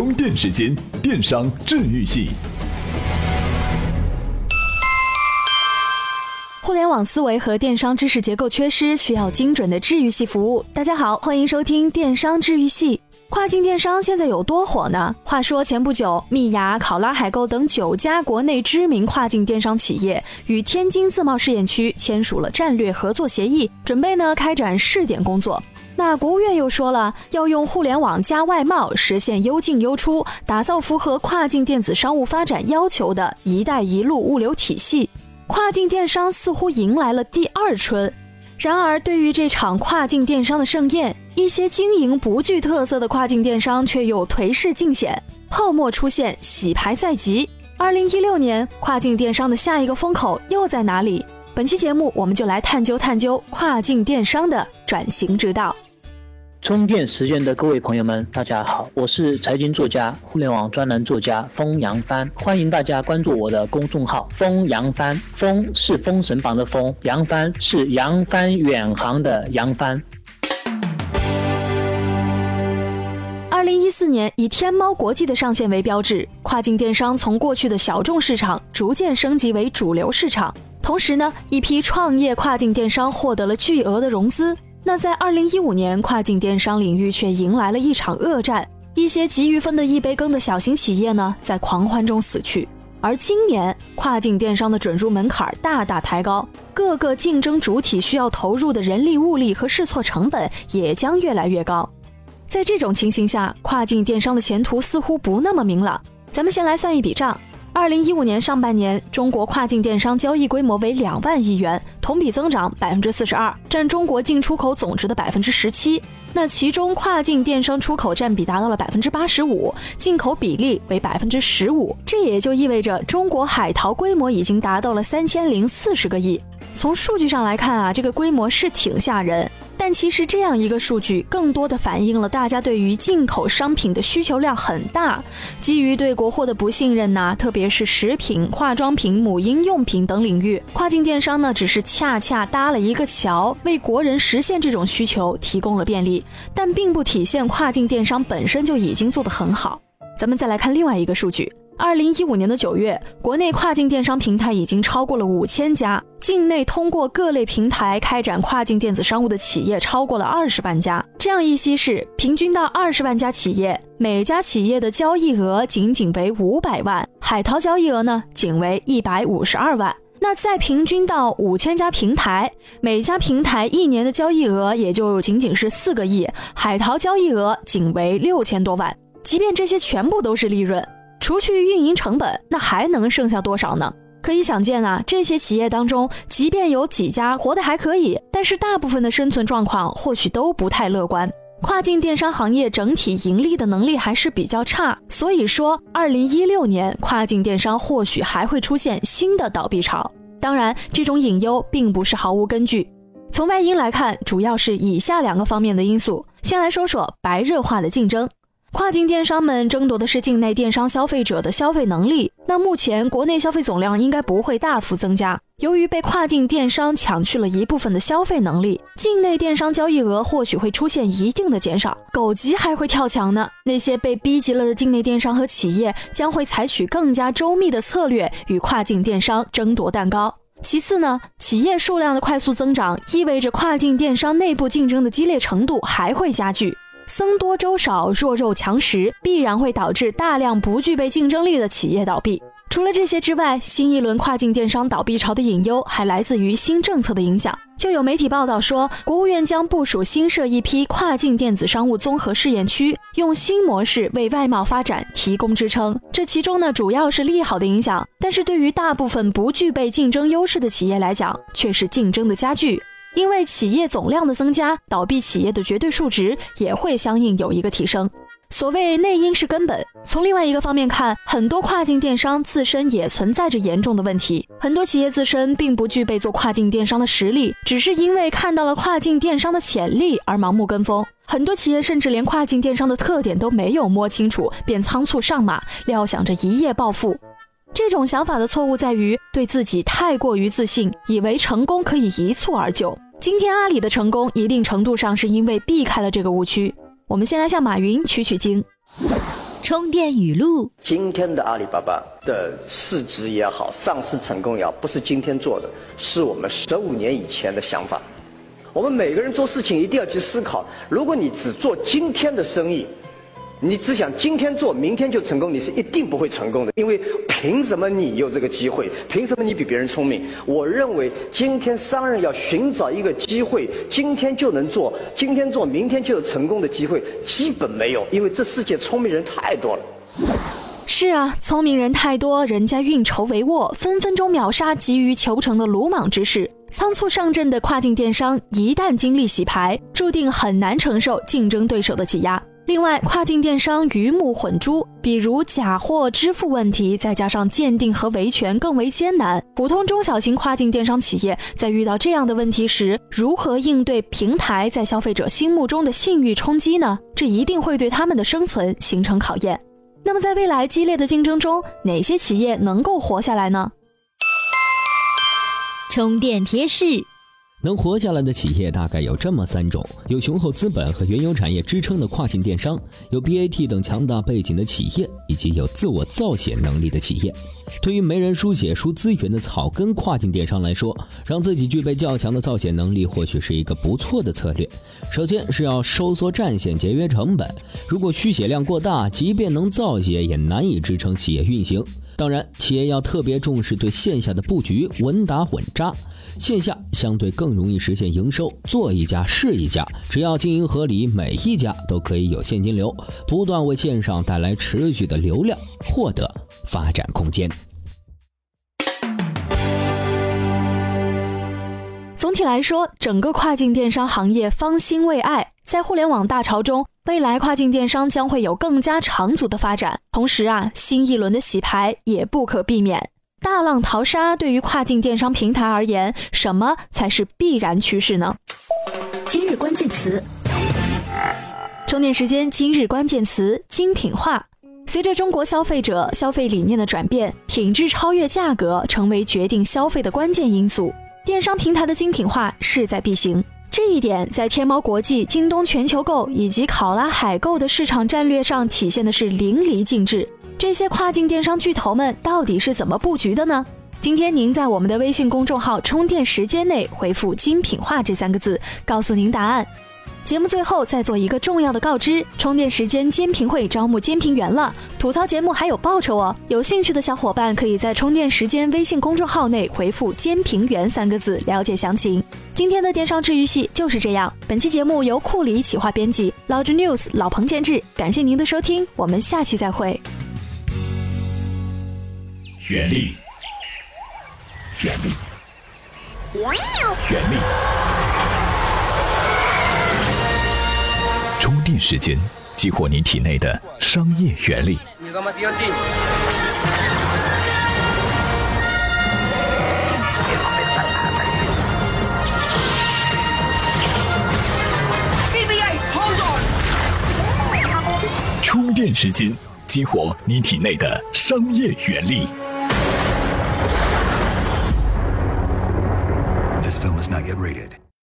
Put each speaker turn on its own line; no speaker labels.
充电时间，电商治愈系。
互联网思维和电商知识结构缺失，需要精准的治愈系服务。大家好，欢迎收听电商治愈系。跨境电商现在有多火呢？话说前不久，蜜芽、考拉海购等九家国内知名跨境电商企业与天津自贸试验区签署了战略合作协议，准备呢开展试点工作。那国务院又说了，要用互联网加外贸实现优进优出，打造符合跨境电子商务发展要求的一带一路物流体系。跨境电商似乎迎来了第二春。然而，对于这场跨境电商的盛宴，一些经营不具特色的跨境电商却又颓势尽显，泡沫出现，洗牌在即。二零一六年，跨境电商的下一个风口又在哪里？本期节目，我们就来探究探究跨境电商的转型之道。
充电时间的各位朋友们，大家好，我是财经作家、互联网专栏作家封扬帆，欢迎大家关注我的公众号“封扬帆”。封是封神榜的封，扬帆是扬帆远航的扬帆。
二零一四年，以天猫国际的上线为标志，跨境电商从过去的小众市场逐渐升级为主流市场。同时呢，一批创业跨境电商获得了巨额的融资。那在二零一五年，跨境电商领域却迎来了一场恶战，一些急于分得一杯羹的小型企业呢，在狂欢中死去。而今年，跨境电商的准入门槛大大抬高，各个竞争主体需要投入的人力物力和试错成本也将越来越高。在这种情形下，跨境电商的前途似乎不那么明朗。咱们先来算一笔账。二零一五年上半年，中国跨境电商交易规模为两万亿元，同比增长百分之四十二，占中国进出口总值的百分之十七。那其中跨境电商出口占比达到了百分之八十五，进口比例为百分之十五。这也就意味着中国海淘规模已经达到了三千零四十个亿。从数据上来看啊，这个规模是挺吓人。但其实这样一个数据，更多的反映了大家对于进口商品的需求量很大。基于对国货的不信任呐，特别是食品、化妆品、母婴用品等领域，跨境电商呢只是恰恰搭了一个桥，为国人实现这种需求提供了便利，但并不体现跨境电商本身就已经做得很好。咱们再来看另外一个数据。二零一五年的九月，国内跨境电商平台已经超过了五千家，境内通过各类平台开展跨境电子商务的企业超过了二十万家。这样一稀释，平均到二十万家企业，每家企业的交易额仅仅为五百万，海淘交易额呢仅为一百五十二万。那再平均到五千家平台，每家平台一年的交易额也就仅仅是四个亿，海淘交易额仅为六千多万。即便这些全部都是利润。除去运营成本，那还能剩下多少呢？可以想见啊，这些企业当中，即便有几家活得还可以，但是大部分的生存状况或许都不太乐观。跨境电商行业整体盈利的能力还是比较差，所以说，二零一六年跨境电商或许还会出现新的倒闭潮。当然，这种隐忧并不是毫无根据。从外因来看，主要是以下两个方面的因素。先来说说白热化的竞争。跨境电商们争夺的是境内电商消费者的消费能力。那目前国内消费总量应该不会大幅增加。由于被跨境电商抢去了一部分的消费能力，境内电商交易额或许会出现一定的减少。狗急还会跳墙呢。那些被逼急了的境内电商和企业将会采取更加周密的策略与跨境电商争夺蛋糕。其次呢，企业数量的快速增长意味着跨境电商内部竞争的激烈程度还会加剧。僧多粥少，弱肉强食，必然会导致大量不具备竞争力的企业倒闭。除了这些之外，新一轮跨境电商倒闭潮的隐忧还来自于新政策的影响。就有媒体报道说，国务院将部署新设一批跨境电子商务综合试验区，用新模式为外贸发展提供支撑。这其中呢，主要是利好的影响，但是对于大部分不具备竞争优势的企业来讲，却是竞争的加剧。因为企业总量的增加，倒闭企业的绝对数值也会相应有一个提升。所谓内因是根本，从另外一个方面看，很多跨境电商自身也存在着严重的问题。很多企业自身并不具备做跨境电商的实力，只是因为看到了跨境电商的潜力而盲目跟风。很多企业甚至连跨境电商的特点都没有摸清楚，便仓促上马，料想着一夜暴富。这种想法的错误在于对自己太过于自信，以为成功可以一蹴而就。今天阿里的成功，一定程度上是因为避开了这个误区。我们先来向马云取取经。充电语录：
今天的阿里巴巴的市值也好，上市成功也好，不是今天做的，是我们十五年以前的想法。我们每个人做事情一定要去思考，如果你只做今天的生意。你只想今天做，明天就成功，你是一定不会成功的。因为凭什么你有这个机会？凭什么你比别人聪明？我认为今天商人要寻找一个机会，今天就能做，今天做，明天就有成功的机会，基本没有。因为这世界聪明人太多了。
是啊，聪明人太多，人家运筹帷幄，分分钟秒杀急于求成的鲁莽之士。仓促上阵的跨境电商，一旦经历洗牌，注定很难承受竞争对手的挤压。另外，跨境电商鱼目混珠，比如假货、支付问题，再加上鉴定和维权更为艰难。普通中小型跨境电商企业在遇到这样的问题时，如何应对平台在消费者心目中的信誉冲击呢？这一定会对他们的生存形成考验。那么，在未来激烈的竞争中，哪些企业能够活下来呢？
充电贴士。
能活下来的企业大概有这么三种：有雄厚资本和原有产业支撑的跨境电商，有 BAT 等强大背景的企业，以及有自我造血能力的企业。对于没人输血输资源的草根跨境电商来说，让自己具备较强的造血能力，或许是一个不错的策略。首先是要收缩战线，节约成本。如果需血量过大，即便能造血，也难以支撑企业运行。当然，企业要特别重视对线下的布局，稳打稳扎。线下相对更容易实现营收，做一家是一家，只要经营合理，每一家都可以有现金流，不断为线上带来持续的流量，获得发展空间。
总体来说，整个跨境电商行业方兴未艾，在互联网大潮中。未来跨境电商将会有更加长足的发展，同时啊，新一轮的洗牌也不可避免。大浪淘沙对于跨境电商平台而言，什么才是必然趋势呢？
今日关键词：
充电时间。今日关键词：精品化。随着中国消费者消费理念的转变，品质超越价格成为决定消费的关键因素，电商平台的精品化势在必行。这一点在天猫国际、京东全球购以及考拉海购的市场战略上体现的是淋漓尽致。这些跨境电商巨头们到底是怎么布局的呢？今天您在我们的微信公众号“充电时间”内回复“精品化”这三个字，告诉您答案。节目最后再做一个重要的告知：充电时间监评会招募监评员了，吐槽节目还有报酬哦！有兴趣的小伙伴可以在充电时间微信公众号内回复“监评员”三个字了解详情。今天的电商治愈系就是这样。本期节目由库里企划编辑，Loud News 老彭监制。感谢您的收听，我们下期再会。
原力，原力，原力。充电时间，激活你体内的商业原力。充电时间，激活你体内的商业原力。